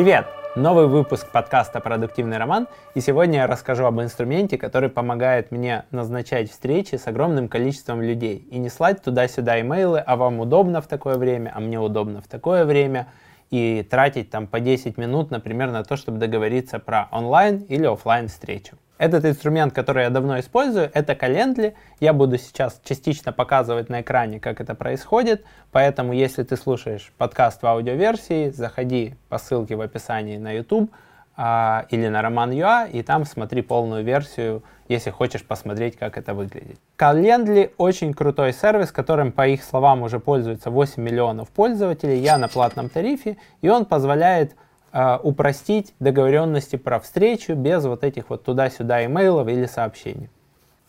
Привет! Новый выпуск подкаста «Продуктивный роман», и сегодня я расскажу об инструменте, который помогает мне назначать встречи с огромным количеством людей и не слать туда-сюда имейлы, а вам удобно в такое время, а мне удобно в такое время, и тратить там по 10 минут, например, на то, чтобы договориться про онлайн или офлайн встречу. Этот инструмент, который я давно использую, это Calendly. Я буду сейчас частично показывать на экране, как это происходит. Поэтому, если ты слушаешь подкаст в аудиоверсии, заходи по ссылке в описании на YouTube а, или на Роман.ua, и там смотри полную версию, если хочешь посмотреть, как это выглядит. Calendly очень крутой сервис, которым, по их словам, уже пользуется 8 миллионов пользователей. Я на платном тарифе, и он позволяет упростить договоренности про встречу без вот этих вот туда-сюда имейлов или сообщений.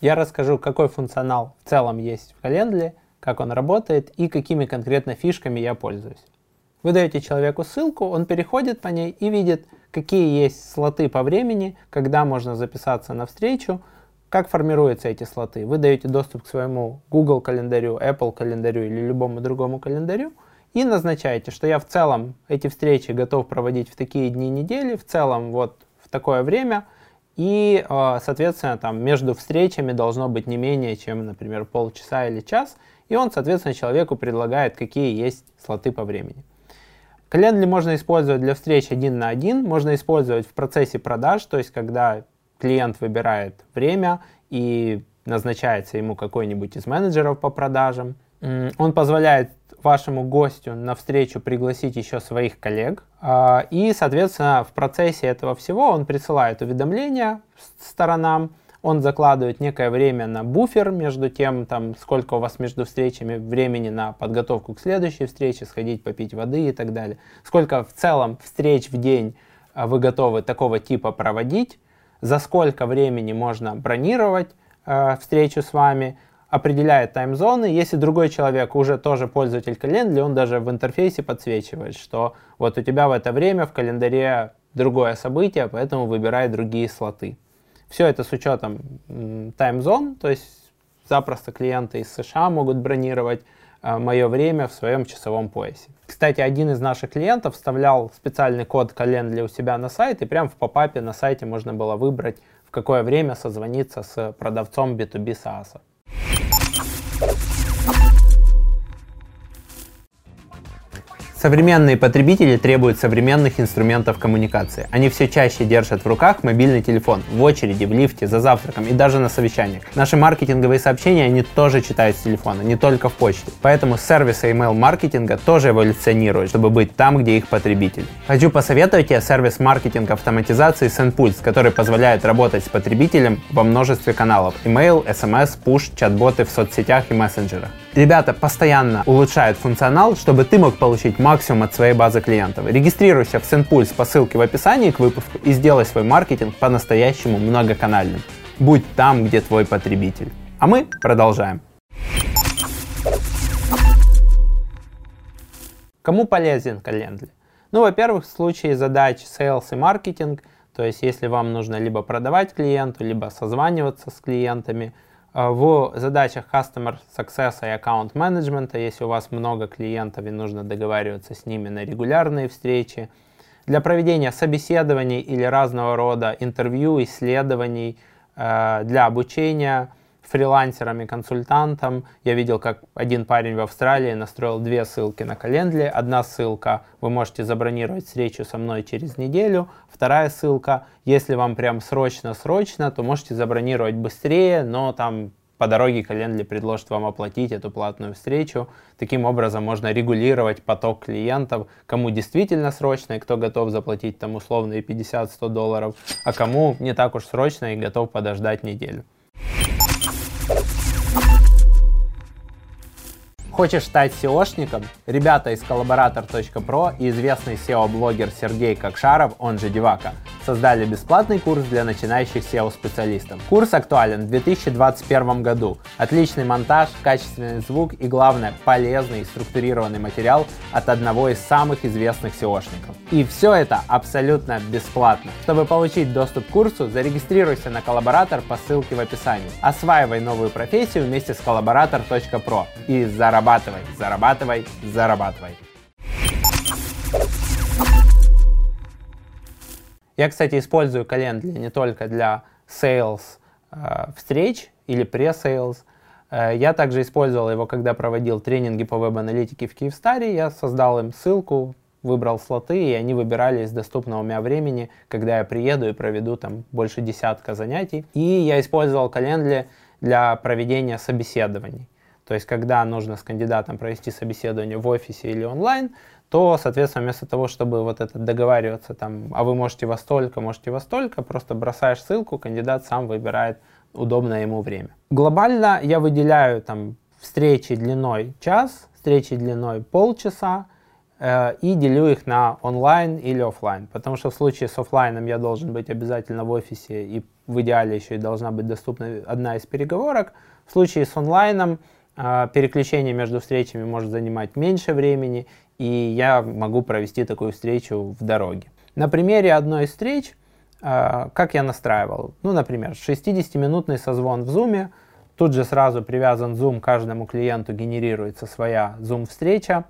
Я расскажу, какой функционал в целом есть в Calendly, как он работает и какими конкретно фишками я пользуюсь. Вы даете человеку ссылку, он переходит по ней и видит, какие есть слоты по времени, когда можно записаться на встречу, как формируются эти слоты. Вы даете доступ к своему Google календарю, Apple календарю или любому другому календарю – и назначаете, что я в целом эти встречи готов проводить в такие дни недели, в целом вот в такое время, и, э, соответственно, там между встречами должно быть не менее, чем, например, полчаса или час, и он, соответственно, человеку предлагает, какие есть слоты по времени. Календарь можно использовать для встреч один на один, можно использовать в процессе продаж, то есть когда клиент выбирает время и назначается ему какой-нибудь из менеджеров по продажам. Он позволяет вашему гостю на встречу пригласить еще своих коллег. А, и, соответственно, в процессе этого всего он присылает уведомления сторонам, он закладывает некое время на буфер между тем, там, сколько у вас между встречами времени на подготовку к следующей встрече, сходить попить воды и так далее. Сколько в целом встреч в день а, вы готовы такого типа проводить, за сколько времени можно бронировать э, встречу с вами, определяет таймзоны. Если другой человек уже тоже пользователь календаря, он даже в интерфейсе подсвечивает, что вот у тебя в это время в календаре другое событие, поэтому выбирай другие слоты. Все это с учетом таймзон, то есть запросто клиенты из США могут бронировать э, мое время в своем часовом поясе. Кстати, один из наших клиентов вставлял специальный код календаря у себя на сайт, и прямо в попапе на сайте можно было выбрать, в какое время созвониться с продавцом B2B SaaS. Современные потребители требуют современных инструментов коммуникации. Они все чаще держат в руках мобильный телефон, в очереди, в лифте, за завтраком и даже на совещаниях. Наши маркетинговые сообщения они тоже читают с телефона, не только в почте. Поэтому сервисы email-маркетинга тоже эволюционируют, чтобы быть там, где их потребитель. Хочу посоветовать тебе сервис маркетинга автоматизации SendPulse, который позволяет работать с потребителем во множестве каналов. Email, SMS, push, чат-боты в соцсетях и мессенджерах. Ребята постоянно улучшают функционал, чтобы ты мог получить максимум от своей базы клиентов. Регистрируйся в SendPulse по ссылке в описании к выпуску и сделай свой маркетинг по-настоящему многоканальным. Будь там, где твой потребитель. А мы продолжаем. Кому полезен Calendly? Ну, во-первых, в случае задач sales и маркетинг, то есть если вам нужно либо продавать клиенту, либо созваниваться с клиентами – в задачах Customer Success и Account Management, если у вас много клиентов и нужно договариваться с ними на регулярные встречи, для проведения собеседований или разного рода интервью, исследований, а, для обучения – фрилансерам и консультантам. Я видел, как один парень в Австралии настроил две ссылки на календаре. Одна ссылка, вы можете забронировать встречу со мной через неделю. Вторая ссылка, если вам прям срочно-срочно, то можете забронировать быстрее, но там по дороге календарь предложит вам оплатить эту платную встречу. Таким образом можно регулировать поток клиентов, кому действительно срочно и кто готов заплатить там условные 50-100 долларов, а кому не так уж срочно и готов подождать неделю. Хочешь стать SEOшником? Ребята из Collaborator.pro и известный SEO-блогер Сергей Кокшаров, он же Девака, создали бесплатный курс для начинающих SEO-специалистов. Курс актуален в 2021 году. Отличный монтаж, качественный звук и, главное, полезный и структурированный материал от одного из самых известных SEOшников. И все это абсолютно бесплатно. Чтобы получить доступ к курсу, зарегистрируйся на Collaborator по ссылке в описании. Осваивай новую профессию вместе с Collaborator.pro и зарабатывай, зарабатывай, зарабатывай. Я, кстати, использую Calendly не только для sales э, встреч или pre-sales. Э, я также использовал его, когда проводил тренинги по веб-аналитике в Киевстаре. Я создал им ссылку, выбрал слоты, и они выбирали из доступного у меня времени, когда я приеду и проведу там больше десятка занятий. И я использовал Calendly для проведения собеседований. То есть, когда нужно с кандидатом провести собеседование в офисе или онлайн, то, соответственно, вместо того, чтобы вот это договариваться, там, а вы можете во столько, можете во столько, просто бросаешь ссылку, кандидат сам выбирает удобное ему время. Глобально я выделяю там встречи длиной час, встречи длиной полчаса, э, и делю их на онлайн или офлайн, потому что в случае с офлайном я должен быть обязательно в офисе, и в идеале еще и должна быть доступна одна из переговорок. В случае с онлайном переключение между встречами может занимать меньше времени, и я могу провести такую встречу в дороге. На примере одной из встреч, э, как я настраивал, ну, например, 60-минутный созвон в Zoom, тут же сразу привязан Zoom, каждому клиенту генерируется своя Zoom-встреча,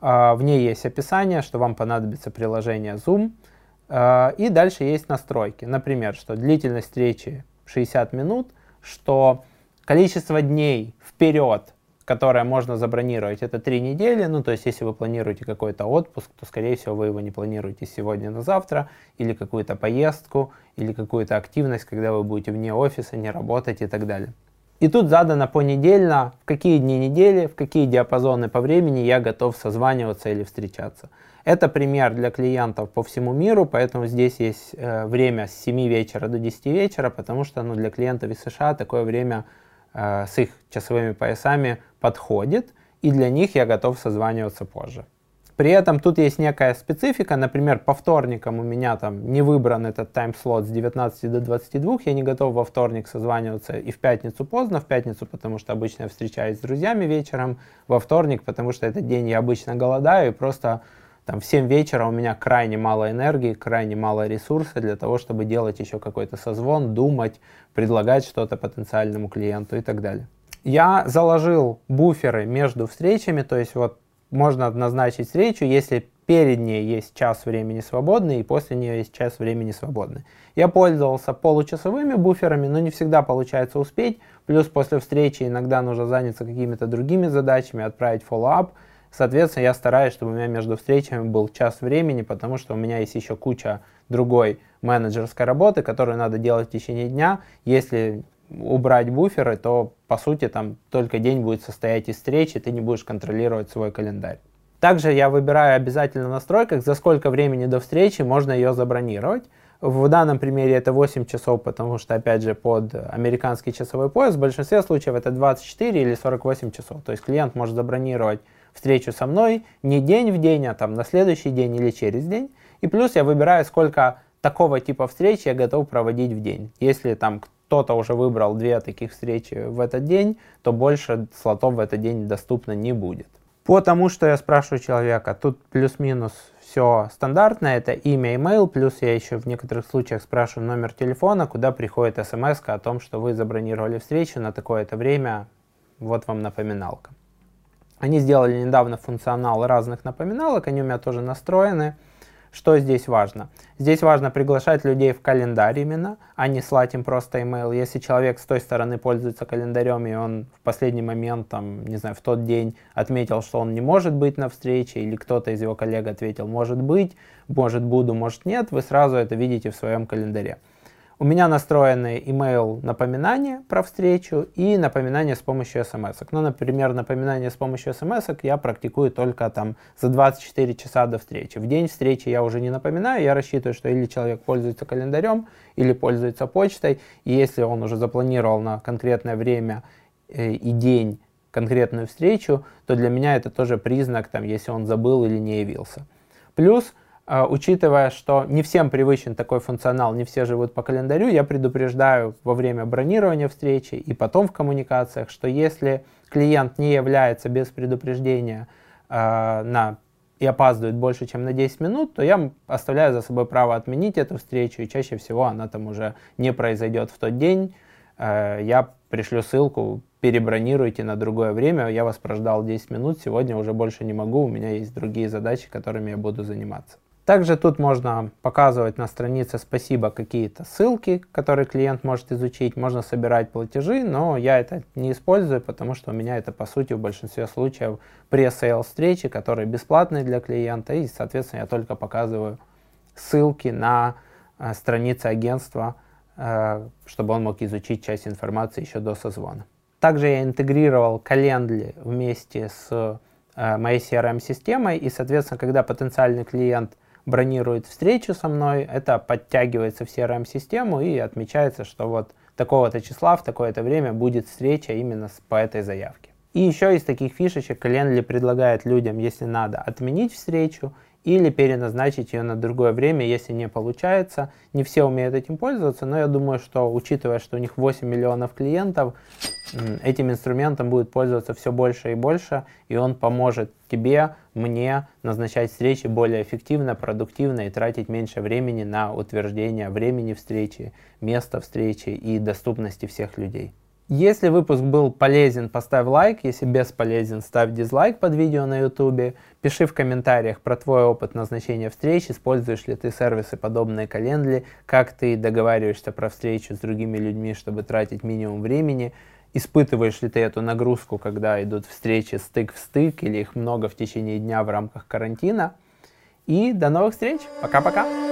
э, в ней есть описание, что вам понадобится приложение Zoom, и дальше есть настройки, например, что длительность встречи 60 минут, что количество дней вперед которое можно забронировать, это три недели. Ну, то есть, если вы планируете какой-то отпуск, то, скорее всего, вы его не планируете сегодня на завтра, или какую-то поездку, или какую-то активность, когда вы будете вне офиса, не работать и так далее. И тут задано понедельно, в какие дни недели, в какие диапазоны по времени я готов созваниваться или встречаться. Это пример для клиентов по всему миру, поэтому здесь есть э, время с 7 вечера до 10 вечера, потому что ну, для клиентов из США такое время э, с их часовыми поясами подходит, и для них я готов созваниваться позже. При этом тут есть некая специфика, например, по вторникам у меня там не выбран этот тайм-слот с 19 до 22, я не готов во вторник созваниваться и в пятницу поздно, в пятницу, потому что обычно я встречаюсь с друзьями вечером, во вторник, потому что этот день я обычно голодаю и просто там в 7 вечера у меня крайне мало энергии, крайне мало ресурса для того, чтобы делать еще какой-то созвон, думать, предлагать что-то потенциальному клиенту и так далее. Я заложил буферы между встречами, то есть вот можно назначить встречу, если перед ней есть час времени свободный и после нее есть час времени свободный. Я пользовался получасовыми буферами, но не всегда получается успеть. Плюс после встречи иногда нужно заняться какими-то другими задачами, отправить follow-up. Соответственно, я стараюсь, чтобы у меня между встречами был час времени, потому что у меня есть еще куча другой менеджерской работы, которую надо делать в течение дня. Если убрать буферы, то по сути там только день будет состоять из встреч, и ты не будешь контролировать свой календарь. Также я выбираю обязательно в настройках, за сколько времени до встречи можно ее забронировать. В данном примере это 8 часов, потому что, опять же, под американский часовой пояс в большинстве случаев это 24 или 48 часов. То есть клиент может забронировать встречу со мной не день в день, а там на следующий день или через день. И плюс я выбираю, сколько такого типа встреч я готов проводить в день. Если там кто-то уже выбрал две таких встречи в этот день, то больше слотов в этот день доступно не будет. По тому, что я спрашиваю человека, тут плюс-минус все стандартно, это имя, имейл, плюс я еще в некоторых случаях спрашиваю номер телефона, куда приходит смс о том, что вы забронировали встречу на такое-то время, вот вам напоминалка. Они сделали недавно функционал разных напоминалок, они у меня тоже настроены. Что здесь важно? Здесь важно приглашать людей в календарь именно, а не слать им просто email. Если человек с той стороны пользуется календарем, и он в последний момент, там, не знаю, в тот день отметил, что он не может быть на встрече, или кто-то из его коллег ответил, может быть, может буду, может нет, вы сразу это видите в своем календаре. У меня настроены email напоминания про встречу и напоминания с помощью смс. Ну, например, напоминание с помощью смс я практикую только там за 24 часа до встречи. В день встречи я уже не напоминаю, я рассчитываю, что или человек пользуется календарем, или пользуется почтой, и если он уже запланировал на конкретное время э, и день конкретную встречу, то для меня это тоже признак, там, если он забыл или не явился. Плюс учитывая, что не всем привычен такой функционал, не все живут по календарю, я предупреждаю во время бронирования встречи и потом в коммуникациях, что если клиент не является без предупреждения э, на и опаздывает больше, чем на 10 минут, то я оставляю за собой право отменить эту встречу, и чаще всего она там уже не произойдет в тот день. Э, я пришлю ссылку, перебронируйте на другое время, я вас прождал 10 минут, сегодня уже больше не могу, у меня есть другие задачи, которыми я буду заниматься. Также тут можно показывать на странице «Спасибо» какие-то ссылки, которые клиент может изучить. Можно собирать платежи, но я это не использую, потому что у меня это, по сути, в большинстве случаев pre-sale встречи, которые бесплатные для клиента, и, соответственно, я только показываю ссылки на э, страницы агентства, э, чтобы он мог изучить часть информации еще до созвона. Также я интегрировал Calendly вместе с э, моей CRM-системой, и, соответственно, когда потенциальный клиент бронирует встречу со мной, это подтягивается в CRM-систему и отмечается, что вот такого-то числа в такое-то время будет встреча именно с, по этой заявке. И еще из таких фишечек Calendly предлагает людям, если надо, отменить встречу или переназначить ее на другое время, если не получается. Не все умеют этим пользоваться, но я думаю, что учитывая, что у них 8 миллионов клиентов, этим инструментом будет пользоваться все больше и больше, и он поможет тебе, мне назначать встречи более эффективно, продуктивно и тратить меньше времени на утверждение времени встречи, места встречи и доступности всех людей. Если выпуск был полезен, поставь лайк. Если бесполезен, ставь дизлайк под видео на YouTube. Пиши в комментариях про твой опыт назначения встреч, используешь ли ты сервисы подобные Calendly, как ты договариваешься про встречу с другими людьми, чтобы тратить минимум времени, испытываешь ли ты эту нагрузку, когда идут встречи стык в стык или их много в течение дня в рамках карантина. И до новых встреч. Пока-пока.